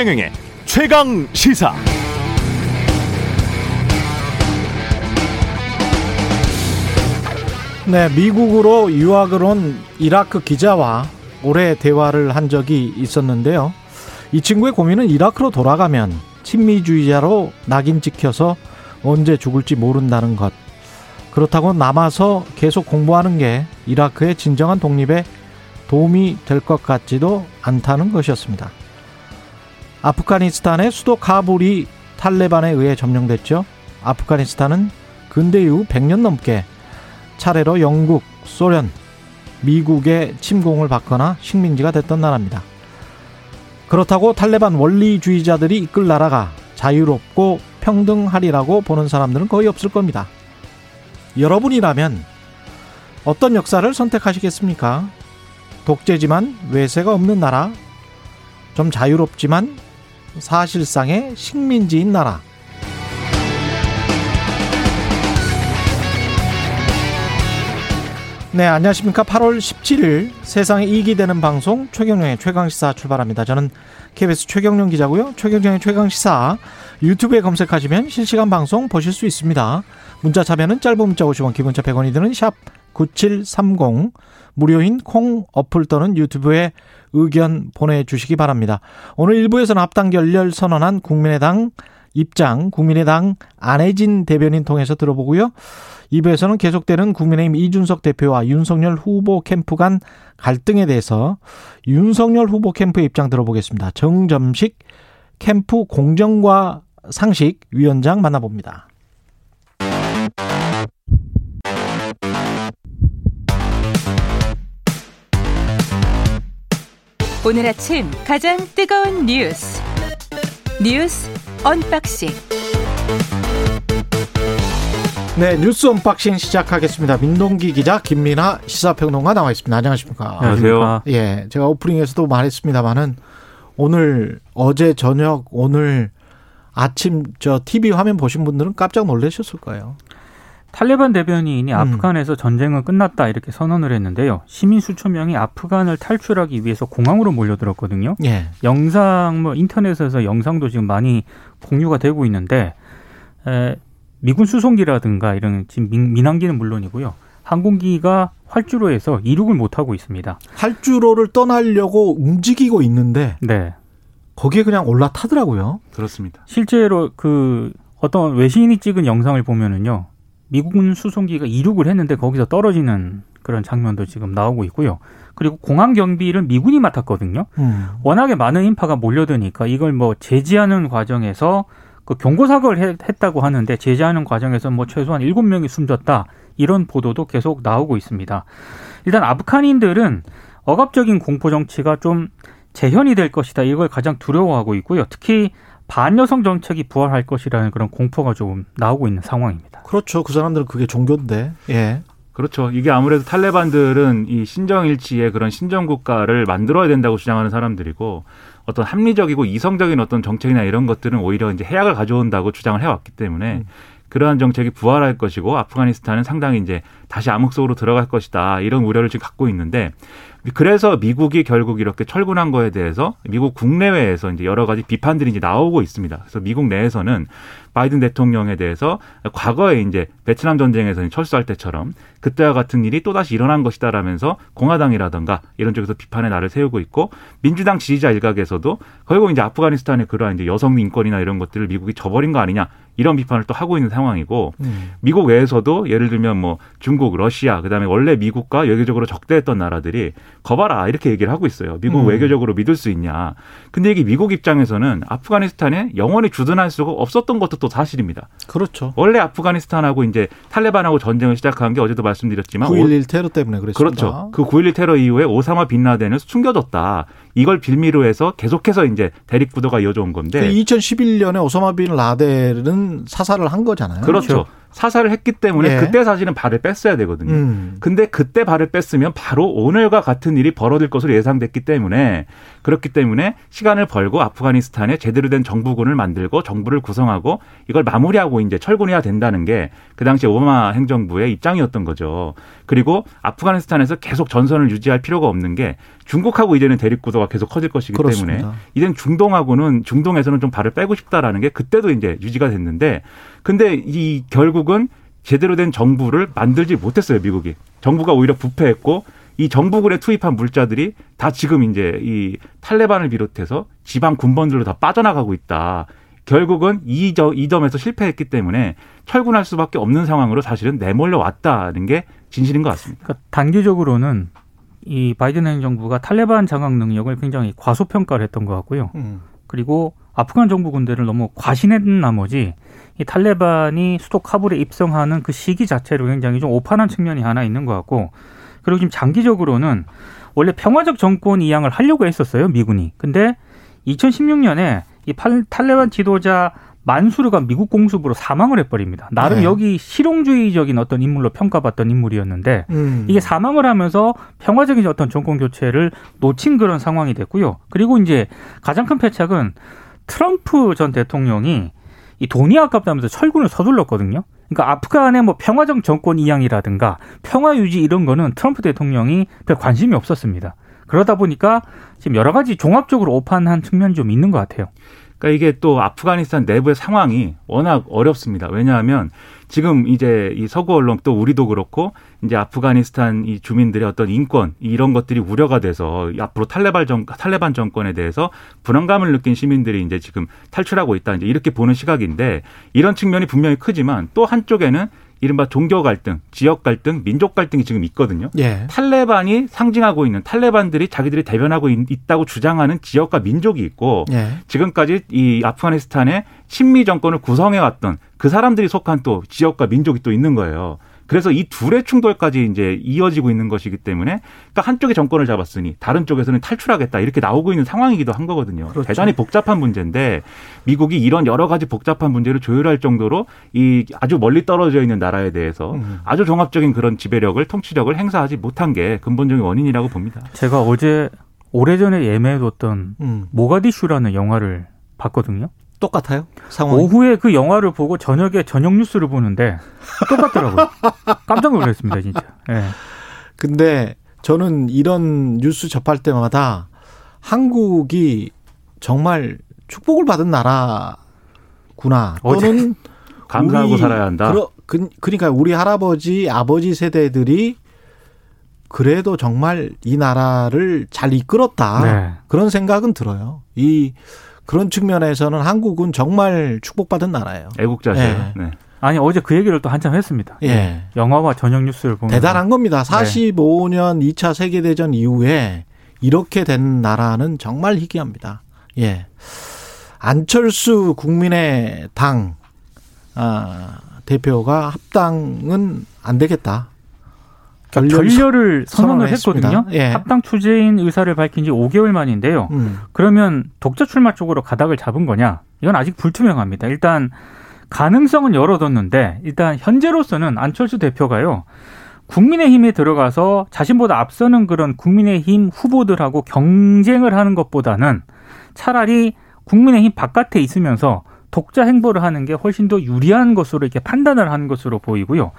최경영의 최강 시사. 네, 미국으로 유학을 온 이라크 기자와 오래 대화를 한 적이 있었는데요. 이 친구의 고민은 이라크로 돌아가면 친미주의자로 낙인 찍혀서 언제 죽을지 모른다는 것. 그렇다고 남아서 계속 공부하는 게 이라크의 진정한 독립에 도움이 될 것 같지도 않다는 것이었습니다. 아프가니스탄의 수도 카불이 탈레반에 의해 점령됐죠. 아프가니스탄은 근대 이후 100년 넘게 차례로 영국, 소련, 미국의 침공을 받거나 식민지가 됐던 나라입니다. 그렇다고 탈레반 원리주의자들이 이끌 나라가 자유롭고 평등하리라고 보는 사람들은 거의 없을 겁니다. 여러분이라면 어떤 역사를 선택하시겠습니까? 독재지만 외세가 없는 나라, 좀 자유롭지만 사실상의 식민지인 나라. 네, 안녕하십니까. 8월 17일 세상에 이익이 되는 방송 최경령의 최강시사 출발합니다. 저는 KBS 최경령 기자고요. 최경령의 최강시사 유튜브에 검색하시면 실시간 방송 보실 수 있습니다. 문자 참여는 짧은 문자 50원, 기본자 100원이 드는 샵 9730, 무료인 콩 어플 또는 유튜브에 의견 보내주시기 바랍니다. 오늘 1부에서는 합당 결렬 선언한 국민의당 입장, 국민의당 안혜진 대변인 통해서 들어보고요. 2부에서는 계속되는 국민의힘 이준석 대표와 윤석열 후보 캠프 간 갈등에 대해서 윤석열 후보 캠프의 입장 들어보겠습니다. 정점식 캠프 공정과 상식 위원장 만나봅니다. 오늘 아침 가장 뜨거운 뉴스 뉴스 unboxing 네, 뉴스 unboxing 시작하겠습니다. 민동기 기자, 김민하 시사평론가 나와 있습니다. 안녕하십니까? 안녕하세요. 예, 제가 오프닝에서도 말했습니다만은 오늘 어제 저녁 오늘 아침 저 TV 화면 보신 분들은 깜짝 놀라셨을 거예요. 탈레반 대변인이 음. 아프간에서 전쟁은 끝났다 이렇게 선언을 했는데요. 시민 수천 명이 아프간을 탈출하기 위해서 공항으로 몰려들었거든요. 예. 영상 뭐 인터넷에서 영상도 지금 많이 공유가 되고 있는데 에, 미군 수송기라든가 이런 지금 민, 민항기는 물론이고요. 항공기가 활주로에서 이륙을 못 하고 있습니다. 활주로를 떠나려고 움직이고 있는데 네. 거기에 그냥 올라타더라고요. 그렇습니다. 실제로 그 어떤 외신이 찍은 영상을 보면은요. 미군 수송기가 이륙을 했는데 거기서 떨어지는 그런 장면도 지금 나오고 있고요. 그리고 공항 경비를 미군이 맡았거든요. 음. 워낙에 많은 인파가 몰려드니까 이걸 뭐 제지하는 과정에서 그 경고 사격을 했- 했다고 하는데 제지하는 과정에서 뭐 최소한 일곱 명이 숨졌다 이런 보도도 계속 나오고 있습니다. 일단 아프간인들은 억압적인 공포 정치가 좀 재현이 될 것이다 이걸 가장 두려워하고 있고요. 특히 반여성 정책이 부활할 것이라는 그런 공포가 좀 나오고 있는 상황입니다. 그렇죠. 그 사람들은 그게 종교인데. 예. 그렇죠. 이게 아무래도 탈레반들은 이 신정일치의 그런 신정국가를 만들어야 된다고 주장하는 사람들이고 어떤 합리적이고 이성적인 어떤 정책이나 이런 것들은 오히려 이제 해악을 가져온다고 주장을 해왔기 때문에 음. 그러한 정책이 부활할 것이고 아프가니스탄은 상당히 이제 다시 암흑 속으로 들어갈 것이다 이런 우려를 지금 갖고 있는데 그래서 미국이 결국 이렇게 철군한 거에 대해서 미국 국내외에서 이제 여러 가지 비판들이 이제 나오고 있습니다. 그래서 미국 내에서는 바이든 대통령에 대해서 과거에 이제 베트남 전쟁에서 철수할 때처럼 그때와 같은 일이 또다시 일어난 것이다라면서 공화당이라든가 이런 쪽에서 비판의 날을 세우고 있고 민주당 지지자 일각에서도 결국 이제 아프가니스탄의 그러한 이제 여성 인권이나 이런 것들을 미국이 저버린 거 아니냐 이런 비판을 또 하고 있는 상황이고 음. 미국 외에서도 예를 들면 뭐 중국, 러시아, 그다음에 원래 미국과 외교적으로 적대했던 나라들이 거봐라 이렇게 얘기를 하고 있어요. 미국 음. 외교적으로 믿을 수 있냐. 근데 이게 미국 입장에서는 아프가니스탄에 영원히 주둔할 수가 없었던 것도 또 사실입니다. 그렇죠. 원래 아프가니스탄하고 이제 탈레반하고 전쟁을 시작한 게 어제도 말씀드렸지만 9.11 테러 때문에 그랬습니다. 그렇죠. 그 9.11 테러 이후에 오사마 빈라덴을 숨겨줬다. 이걸 빌미로 해서 계속해서 이제 대립 구도가 이어져 온 건데. 그 2011년에 오사마 빈 라덴은 사살을 한 거잖아요. 그렇죠. 사살을 했기 때문에 예. 그때 사실은 발을 뺐어야 되거든요. 음. 근데 그때 발을 뺐으면 바로 오늘과 같은 일이 벌어질 것으로 예상됐기 때문에 그렇기 때문에 시간을 벌고 아프가니스탄에 제대로 된 정부군을 만들고 정부를 구성하고 이걸 마무리하고 이제 철군해야 된다는 게 그 당시 오바마 행정부의 입장이었던 거죠. 그리고 아프가니스탄에서 계속 전선을 유지할 필요가 없는 게 중국하고 이제는 대립 구도가 계속 커질 것이기 그렇습니다. 때문에 이젠 중동하고는 중동에서는 좀 발을 빼고 싶다라는 게 그때도 이제 유지가 됐는데 근데 이 결국은 제대로 된 정부를 만들지 못했어요 미국이 정부가 오히려 부패했고 이 정부군에 투입한 물자들이 다 지금 이제 이 탈레반을 비롯해서 지방 군번들로 다 빠져나가고 있다. 결국은 이, 저, 이 점에서 실패했기 때문에 철군할 수밖에 없는 상황으로 사실은 내몰려 왔다는 게 진실인 것 같습니다. 그러니까 단기적으로는 이 바이든 행정부가 탈레반 장악 능력을 굉장히 과소평가를 했던 것 같고요. 음. 그리고 아프간 정부 군대를 너무 과신한 나머지 이 탈레반이 수도 카불에 입성하는 그 시기 자체로 굉장히 좀 오판한 측면이 하나 있는 것 같고 그리고 지금 장기적으로는 원래 평화적 정권 이양을 하려고 했었어요 미군이. 근데 2016년에 이 팔- 탈레반 지도자 만수르가 미국 공습으로 사망을 해버립니다. 나름 네. 여기 실용주의적인 어떤 인물로 평가받던 인물이었는데 음. 이게 사망을 하면서 평화적인 어떤 정권 교체를 놓친 그런 상황이 됐고요. 그리고 이제 가장 큰 패착은 트럼프 전 대통령이 이 돈이 아깝다면서 철군을 서둘렀거든요. 그러니까 아프간의 뭐 평화적 정권 이양이라든가 평화 유지 이런 거는 트럼프 대통령이 별 관심이 없었습니다. 그러다 보니까 지금 여러 가지 종합적으로 오판한 측면이 좀 있는 것 같아요. 그러니까 이게 또 아프가니스탄 내부의 상황이 워낙 어렵습니다. 왜냐하면 지금 이제 이 서구 언론 또 우리도 그렇고 이제 아프가니스탄 이 주민들의 어떤 인권 이런 것들이 우려가 돼서 이 앞으로 탈레반 정 탈레반 정권에 대해서 불안감을 느낀 시민들이 이제 지금 탈출하고 있다 이제 이렇게 보는 시각인데 이런 측면이 분명히 크지만 또 한쪽에는 이른바 종교 갈등, 지역 갈등, 민족 갈등이 지금 있거든요. 예. 탈레반이 상징하고 있는 탈레반들이 자기들이 대변하고 있- 있다고 주장하는 지역과 민족이 있고 예. 지금까지 이 아프가니스탄의 친미 정권을 구성해 왔던 그 사람들이 속한 또 지역과 민족이 또 있는 거예요. 그래서 이 둘의 충돌까지 이제 이어지고 있는 것이기 때문에 그러니까 한쪽이 정권을 잡았으니 다른 쪽에서는 탈출하겠다 이렇게 나오고 있는 상황이기도 한 거거든요. 그렇죠. 대단히 복잡한 문제인데 미국이 이런 여러 가지 복잡한 문제를 조율할 정도로 이 아주 멀리 떨어져 있는 나라에 대해서 음. 아주 종합적인 그런 지배력을 통치력을 행사하지 못한 게 근본적인 원인이라고 봅니다. 제가 어제 오래전에 예매해뒀던 음. 모가디슈라는 영화를 봤거든요. 똑같아요? 상황이. 오후에 그 영화를 보고 저녁에 저녁 뉴스를 보는데 똑같더라고요. 깜짝 놀랐습니다, 진짜. 예. 근데 저는 이런 뉴스 접할 때마다 한국이 정말 축복을 받은 나라구나. 또는 감사하고 살아야 한다. 그러, 그, 그러니까 우리 할아버지, 아버지 세대들이 그래도 정말 이 나라를 잘 이끌었다. 네. 그런 생각은 들어요. 이 그런 측면에서는 한국은 정말 축복받은 나라예요. 애국자세요. 예. 네. 아니 어제 그 얘기를 또 한참 했습니다. 예. 영화와 저녁 뉴스를 보면 대단한 겁니다. 네. 45년 2차 세계 대전 이후에 이렇게 된 나라는 정말 희귀합니다. 예. 안철수 국민의 당 아, 대표가 합당은 안 되겠다. 그러니까 결렬을 선언을 했습니다. 했거든요. 예. 합당 추재인 의사를 밝힌 지 5개월 만인데요. 음. 그러면 독자 출마 쪽으로 가닥을 잡은 거냐? 이건 아직 불투명합니다. 일단 가능성은 열어뒀는데 일단 현재로서는 안철수 대표가요. 국민의힘에 들어가서 자신보다 앞서는 그런 국민의힘 후보들하고 경쟁을 하는 것보다는 차라리 국민의힘 바깥에 있으면서 독자 행보를 하는 게 훨씬 더 유리한 것으로 이렇게 판단을 하는 것으로 보이고요.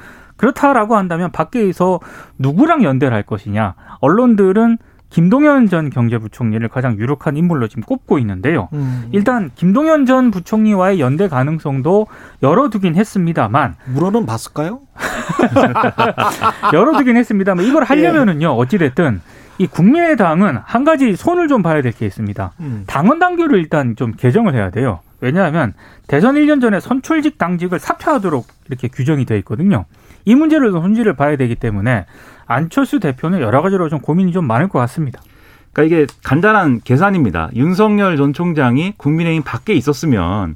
그렇다라고 한다면 밖에서 누구랑 연대를 할 것이냐? 언론들은 김동연 전 경제부총리를 가장 유력한 인물로 지금 꼽고 있는데요. 음. 일단 김동연 전 부총리와의 연대 가능성도 열어두긴 했습니다만 물어는 봤을까요? 열어두긴 했습니다만 이걸 하려면은요 어찌 됐든 이 국민의당은 한 가지 손을 좀 봐야 될 게 있습니다. 음. 당원 당규를 일단 좀 개정을 해야 돼요. 왜냐하면 대선 1년 전에 선출직 당직을 사퇴하도록 이렇게 규정이 돼 있거든요. 이 문제를 손질을 봐야 되기 때문에 안철수 대표는 여러 가지로 좀 고민이 좀 많을 것 같습니다. 그러니까 이게 간단한 계산입니다. 윤석열 전 총장이 국민의힘 밖에 있었으면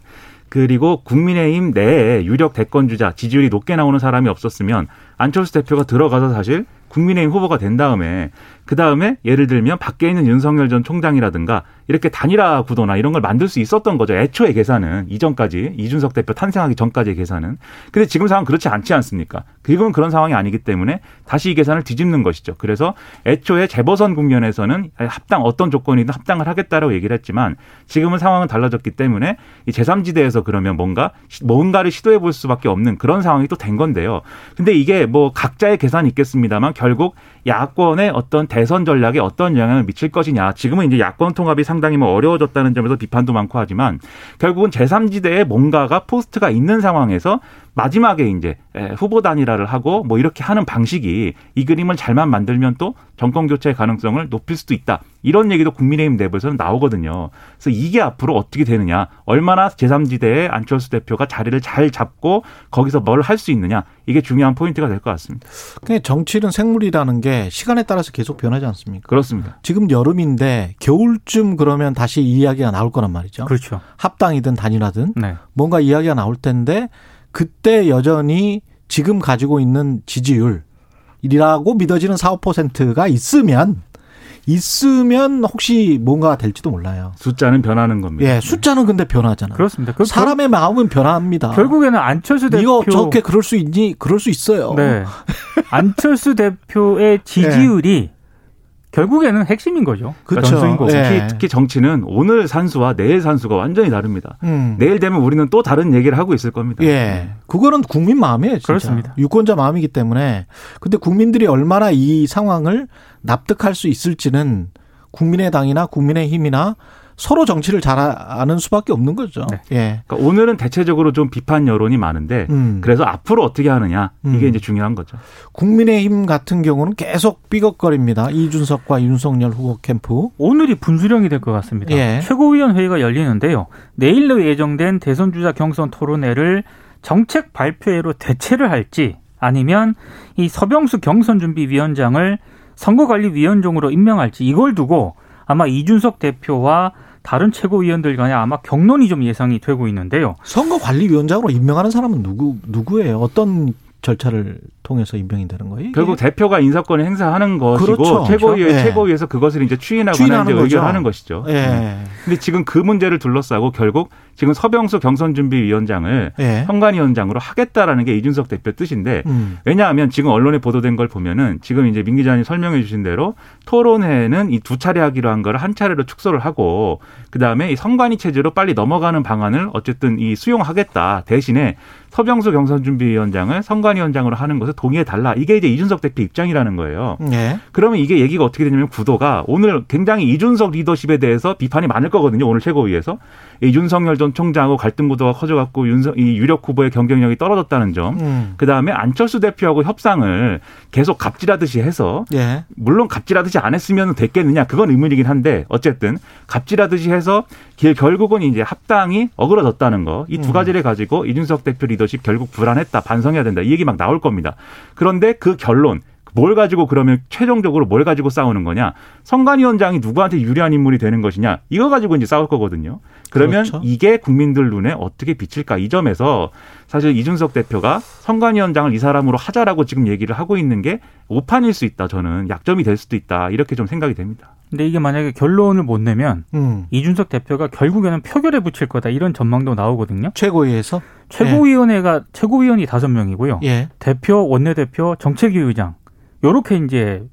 그리고 국민의힘 내에 유력 대권 주자 지지율이 높게 나오는 사람이 없었으면 안철수 대표가 들어가서 사실 국민의힘 후보가 된 다음에 그 다음에 예를 들면 밖에 있는 윤석열 전 총장이라든가 이렇게 단일화 구도나 이런 걸 만들 수 있었던 거죠. 애초에 계산은 이전까지 이준석 대표 탄생하기 전까지의 계산은. 근데 지금 상황 그렇지 않지 않습니까? 지금은 그런 상황이 아니기 때문에 다시 이 계산을 뒤집는 것이죠. 그래서 애초에 재보선 국면에서는 합당 어떤 조건이든 합당을 하겠다라고 얘기를 했지만 지금은 상황은 달라졌기 때문에 이 제3지대에서 그러면 뭔가 뭔가를 시도해 볼 수밖에 없는 그런 상황이 또 된 건데요. 근데 이게 뭐 각자의 계산이 있겠습니다만 결국 야권의 어떤 대선 전략에 어떤 영향을 미칠 것이냐. 지금은 이제 야권 통합이 상당히 뭐 어려워졌다는 점에서 비판도 많고 하지만 결국은 제3지대에 뭔가가 포스트가 있는 상황에서 마지막에 이제 후보 단일화를 하고 뭐 이렇게 하는 방식이 이 그림을 잘만 만들면 또 정권 교체 가능성을 높일 수도 있다. 이런 얘기도 국민의힘 내부에서는 나오거든요. 그래서 이게 앞으로 어떻게 되느냐, 얼마나 제3지대에 안철수 대표가 자리를 잘 잡고 거기서 뭘 할 수 있느냐, 이게 중요한 포인트가 될 것 같습니다. 정치는 생물이라는 게 시간에 따라서 계속 변하지 않습니까? 그렇습니다. 지금 여름인데 겨울쯤 그러면 다시 이야기가 나올 거란 말이죠. 그렇죠. 합당이든 단일화든 네. 뭔가 이야기가 나올 텐데 그때 여전히 지금 가지고 있는 지지율이라고 믿어지는 4, 5%가 있으면 있으면 혹시 뭔가 될지도 몰라요. 숫자는 변하는 겁니다. 예, 숫자는 근데 변하잖아요. 그렇습니다. 그 사람의 마음은 변합니다. 결국에는 안철수 대표 이거 저렇게 그럴 수 있니? 그럴 수 있어요. 네. 안철수 대표의 지지율이 결국에는 핵심인 거죠. 그렇죠. 전수인 거고. 예. 특히, 특히 정치는 오늘 산수와 내일 산수가 완전히 다릅니다. 음. 내일 되면 우리는 또 다른 얘기를 하고 있을 겁니다. 예. 그거는 국민 마음이에요, 진짜. 그렇습니다. 유권자 마음이기 때문에. 근데 국민들이 얼마나 이 상황을 납득할 수 있을지는 국민의당이나 국민의힘이나 서로 정치를 잘 아는 수밖에 없는 거죠. 네. 예. 그러니까 오늘은 대체적으로 좀 비판 여론이 많은데 음. 그래서 앞으로 어떻게 하느냐 이게 음. 이제 중요한 거죠. 국민의힘 같은 경우는 계속 삐걱거립니다. 이준석과 윤석열 후보 캠프. 오늘이 분수령이 될 것 같습니다. 예. 최고위원 회의가 열리는데요. 내일로 예정된 대선 주자 경선 토론회를 정책 발표회로 대체를 할지 아니면 이 서병수 경선 준비 위원장을 선거관리위원장으로 임명할지 이걸 두고 아마 이준석 대표와 다른 최고위원들 간에 아마 경론이 좀 예상이 되고 있는데요. 선거관리위원장으로 임명하는 사람은 누구 누구예요? 어떤 절차를 통해서 임명이 되는 거예요? 결국 대표가 인사권을 행사하는 것이고 그렇죠. 최고위원 그렇죠. 최고위에서 그것을 이제 추인하거나 추인하는 이제 거죠. 의결하는 것이죠. 예. 근데 지금 그 문제를 둘러싸고 결국 지금 서병수 경선준비위원장을 예. 현관위원장으로 하겠다라는 게 이준석 대표 뜻인데 음. 왜냐하면 지금 언론에 보도된 걸 보면은 지금 이제 민 기자님 설명해 주신 대로 토론회는 이 두 차례 하기로 한 거를 한 차례로 축소를 하고 그다음에 이 선관위 체제로 빨리 넘어가는 방안을 어쨌든 이 수용하겠다. 대신에 서병수 경선준비위원장을 선관위원장으로 하는 것을 동의해 달라. 이게 이제 이준석 대표 입장이라는 거예요. 예. 그러면 이게 얘기가 어떻게 되냐면 구도가 오늘 굉장히 이준석 리더십에 대해서 비판이 많을 거거든요. 오늘 최고위에서 이 윤석열 전 총장하고 갈등 구도가 커져갖고 윤석 이 유력 후보의 경쟁력이 떨어졌다는 점. 음. 그 다음에 안철수 대표하고 협상을 계속 갑질하듯이 해서 예. 물론 갑질하듯이 안 했으면 됐겠느냐 그건 의문이긴 한데 어쨌든 갑질하듯이 해서 길- 결국은 이제 합당이 어그러졌다는 거 이두 음. 가지를 가지고 이준석 대표 리더십 결국 불안했다 반성해야 된다 이 얘기 막 나올 겁니다. 그런데 그 결론 뭘 가지고 그러면 최종적으로 뭘 가지고 싸우는 거냐 선관위원장이 누구한테 유리한 인물이 되는 것이냐 이거 가지고 이제 싸울 거거든요. 그러면 그렇죠. 이게 국민들 눈에 어떻게 비칠까 이 점에서 사실 이준석 대표가 선관위원장을 이 사람으로 하자라고 지금 얘기를 하고 있는 게 오판일 수 있다 저는 약점이 될 수도 있다 이렇게 좀 생각이 됩니다. 근데 이게 만약에 결론을 못 내면 음. 이준석 대표가 결국에는 표결에 붙일 거다 이런 전망도 나오거든요. 최고위에서 최고위원회가 최고위원이 다섯 명이고요. 예. 대표, 원내대표, 정책위 의장 요렇게 이제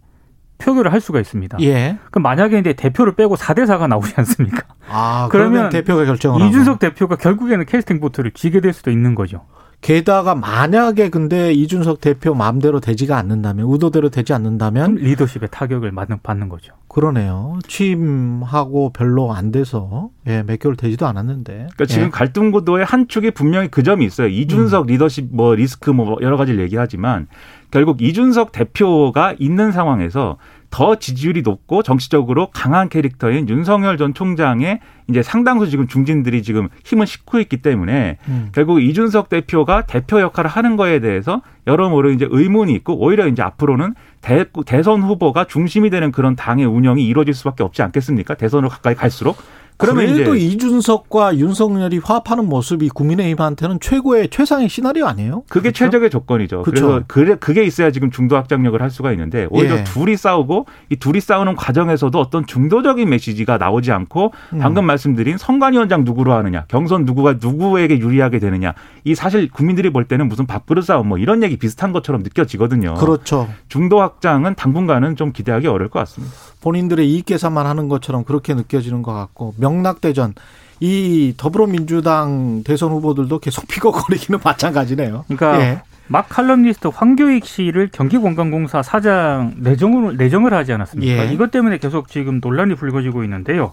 표결을 할 수가 있습니다. 예. 그럼 만약에 이제 대표를 빼고 4대 4가 나오지 않습니까? 아, 그러면, 그러면 대표가 결정을 하고. 이준석 대표가 결국에는 캐스팅 보트를 쥐게 될 수도 있는 거죠. 게다가 만약에 근데 이준석 대표 마음대로 되지가 않는다면 의도대로 되지 않는다면 리더십의 타격을 받는, 받는 거죠. 그러네요. 취임하고 별로 안 돼서 예, 몇 개월 되지도 않았는데. 그러니까 지금 예. 갈등 구도의 한 축이 분명히 그 점이 있어요. 이준석 리더십 뭐 리스크 뭐 여러 가지를 얘기하지만 결국 이준석 대표가 있는 상황에서 더 지지율이 높고 정치적으로 강한 캐릭터인 윤석열 전 총장의 이제 상당수 지금 중진들이 지금 힘을 싣고 있기 때문에 음. 결국 이준석 대표가 대표 역할을 하는 거에 대해서 여러모로 이제 의문이 있고 오히려 이제 앞으로는 대, 대선 후보가 중심이 되는 그런 당의 운영이 이루어질 수밖에 없지 않겠습니까? 대선으로 가까이 갈수록 그러면 그래도 이제 이준석과 윤석열이 화합하는 모습이 국민의힘한테는 최고의 최상의 시나리오 아니에요? 그게 그렇죠? 최적의 조건이죠. 그렇죠. 그래서 그래 그게 있어야 지금 중도 확장력을 할 수가 있는데 오히려 예. 둘이 싸우고 이 둘이 싸우는 과정에서도 어떤 중도적인 메시지가 나오지 않고 음. 방금 말씀드린 선관위원장 누구로 하느냐, 경선 누구가 누구에게 유리하게 되느냐, 이 사실 국민들이 볼 때는 무슨 밥그릇 싸움 뭐 이런 얘기 비슷한 것처럼 느껴지거든요. 그렇죠. 중도 확장은 당분간은 좀 기대하기 어려울 것 같습니다. 본인들의 이익 계산만 하는 것처럼 그렇게 느껴지는 것 같고 명락대전 이 더불어민주당 대선 후보들도 계속 피거거리기는 마찬가지네요. 그러니까 예. 막 칼럼니스트 황교익 씨를 경기관광공사 사장 내정을 내정을 하지 않았습니까? 예. 이것 때문에 계속 지금 논란이 불거지고 있는데요.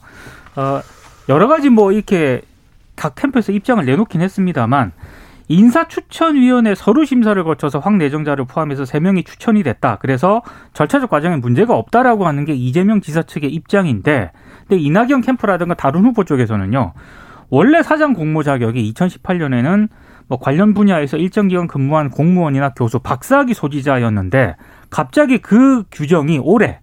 어, 여러 가지 뭐 이렇게 각 캠프에서 입장을 내놓긴 했습니다만 인사추천위원회 서류 심사를 거쳐서 황 내정자를 포함해서 세 명이 추천이 됐다. 그래서 절차적 과정에 문제가 없다라고 하는 게 이재명 지사 측의 입장인데, 근데 이낙연 캠프라든가 다른 후보 쪽에서는요. 원래 사장 공모 자격이 2018년에는 뭐 관련 분야에서 일정 기간 근무한 공무원이나 교수, 박사학위 소지자였는데 갑자기 그 규정이 올해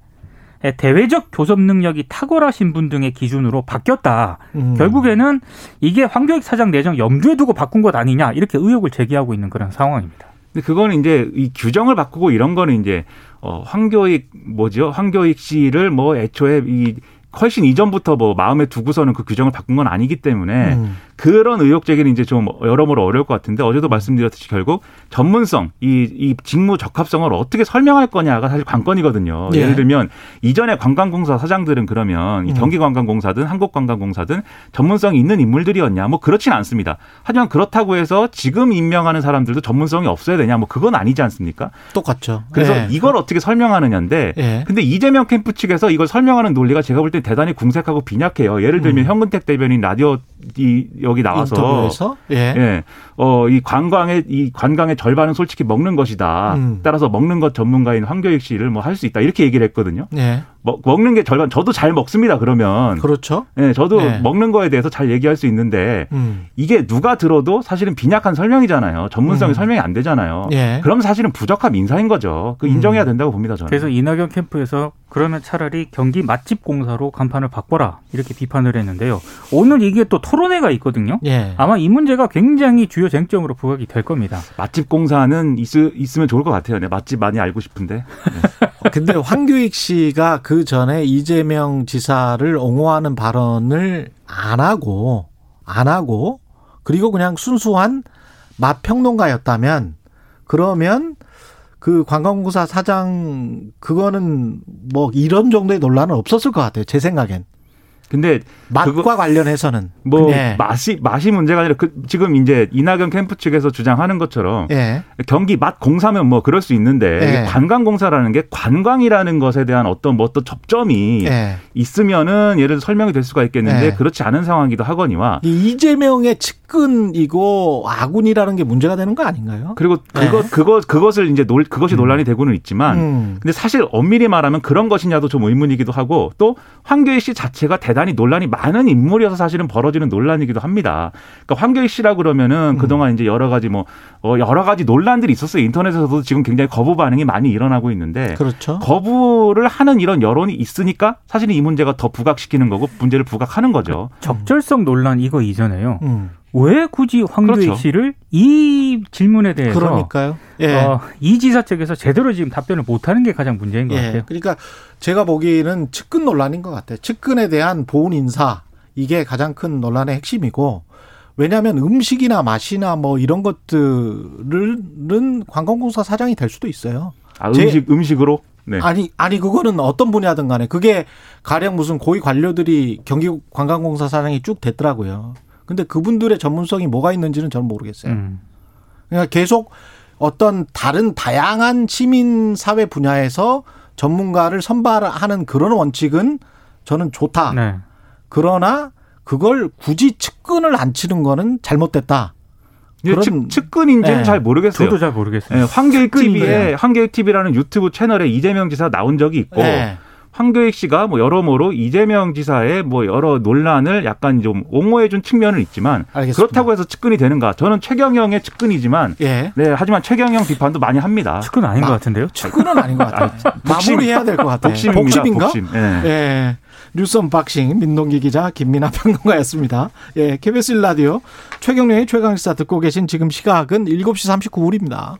대외적 교섭 능력이 탁월하신 분 등의 기준으로 바뀌었다. 음. 결국에는 이게 황교익 사장 내정 염두에 두고 바꾼 것 아니냐 이렇게 의혹을 제기하고 있는 그런 상황입니다. 근데 그거는 이제 이 규정을 바꾸고 이런 거는 이제 어 황교익 뭐죠? 황교익 씨를 뭐 애초에 이 훨씬 이전부터 뭐 마음에 두고서는 그 규정을 바꾼 건 아니기 때문에 음. 그런 의혹 제기는 이제 좀 여러모로 어려울 것 같은데 어제도 말씀드렸듯이 결국 전문성, 이, 이 직무 적합성을 어떻게 설명할 거냐가 사실 관건이거든요. 예. 예를 들면 이전에 관광공사 사장들은 그러면 이 음. 경기관광공사든 한국관광공사든 전문성이 있는 인물들이었냐? 뭐 그렇진 않습니다. 하지만 그렇다고 해서 지금 임명하는 사람들도 전문성이 없어야 되냐? 뭐 그건 아니지 않습니까? 똑같죠. 그래서 예. 이걸 어떻게 설명하느냐인데 예. 근데 이재명 캠프 측에서 이걸 설명하는 논리가 제가 볼 때 대단히 궁색하고 빈약해요. 예를 들면 음. 현근택 대변인 라디오 이 여기 나와서 인터뷰에서 예. 예. 어, 이 관광의, 이 관광의 절반은 솔직히 먹는 것이다. 음. 따라서 먹는 것 전문가인 황교익 씨를 뭐 할 수 있다. 이렇게 얘기를 했거든요. 예. 먹, 먹는 게 절반, 저도 잘 먹습니다. 그러면. 그렇죠. 예, 저도 네. 먹는 거에 대해서 잘 얘기할 수 있는데 음. 이게 누가 들어도 사실은 빈약한 설명이잖아요. 전문성이 음. 설명이 안 되잖아요. 예. 그럼 사실은 부적합 인사인 거죠. 그 인정해야 음. 된다고 봅니다, 저는. 그래서 이낙연 캠프에서 그러면 차라리 경기 맛집 공사로 간판을 바꿔라 이렇게 비판을 했는데요. 오늘 이게 또 토론회가 있거든요. 예. 아마 이 문제가 굉장히 주요 쟁점으로 부각이 될 겁니다. 맛집 공사는 있, 있으면 좋을 것 같아요. 네, 맛집 많이 알고 싶은데. 근데 황교익 씨가 그 전에 이재명 지사를 옹호하는 발언을 안 하고 안 하고 그리고 그냥 순수한 맛평론가였다면 그러면 그 관광공사 사장 그거는 뭐 이런 정도의 논란은 없었을 것 같아요. 제 생각엔 근데 맛과 관련해서는 뭐 예. 맛이 맛이 문제가 아니라 그 지금 이제 이낙연 캠프 측에서 주장하는 것처럼 예. 경기 맛 공사면 뭐 그럴 수 있는데 예. 이게 관광 공사라는 게 관광이라는 것에 대한 어떤 뭐 어떤 접점이 예. 있으면은 예를 들어 설명이 될 수가 있겠는데 예. 그렇지 않은 상황이기도 하거니와 이 이재명의 측근이고 아군이라는 게 문제가 되는 거 아닌가요? 그리고 그것 예. 그것 그것을 이제 논 그것이 논란이 되고는 있지만 음. 근데 사실 엄밀히 말하면 그런 것이냐도 좀 의문이기도 하고 또 황교익 씨 자체가 대 단히 논란이 많은 인물이어서 사실은 벌어지는 논란이기도 합니다. 그러니까 황교익 씨라 그러면은 음. 그동안 이제 여러 가지 뭐 어, 여러 가지 논란들이 있었어요. 인터넷에서도 지금 굉장히 거부 반응이 많이 일어나고 있는데 그렇죠. 거부를 하는 이런 여론이 있으니까 사실은 이 문제가 더 부각시키는 거고 문제를 부각하는 거죠. 적절성 논란 이거 이전에요. 음. 왜 굳이 황교익 그렇죠. 씨를 이 질문에 대해서 그러니까요. 예. 어, 이 지사 측에서 제대로 지금 답변을 못하는 게 가장 문제인 것 예. 같아요. 그러니까 제가 보기에는 측근 논란인 것 같아요. 측근에 대한 보훈 인사 이게 가장 큰 논란의 핵심이고 왜냐하면 음식이나 맛이나 뭐 이런 것들은 관광공사 사장이 될 수도 있어요. 아, 제- 음식 음식으로 네. 아니 아니 그거는 어떤 분야든 간에 그게 가령 무슨 고위 관료들이 경기 관광공사 사장이 쭉 됐더라고요. 근데 그분들의 전문성이 뭐가 있는지는 저는 모르겠어요. 음. 그러니까 계속 어떤 다른 다양한 시민 사회 분야에서 전문가를 선발하는 그런 원칙은 저는 좋다. 네. 그러나 그걸 굳이 측근을 안 치는 거는 잘못됐다. 그런- 측, 측근인지는 네. 잘 모르겠어요. 저도 잘 모르겠어요. 예, 황교익 TV에? 황교익 TV라는 유튜브 채널에 이재명 지사 나온 적이 있고 네. 황교익 씨가 뭐 여러모로 이재명 지사의 뭐 여러 논란을 약간 좀 옹호해준 측면은 있지만 알겠습니다. 그렇다고 해서 측근이 되는가? 저는 최경영의 측근이지만 예. 네 하지만 최경영 비판도 많이 합니다. 측근 아닌 마- 것 같은데요. 측근은 아닌 것 같아요. 복심- 마무리해야 될 것 같아요. 복심입니다. 복심인가? 복심. 예. 예. 뉴스 unboxing 민동기 기자 김민하 평론가였습니다. 예, KBS 1라디오 최경영의 최강시사 듣고 계신 지금 시각은 7시 39분입니다.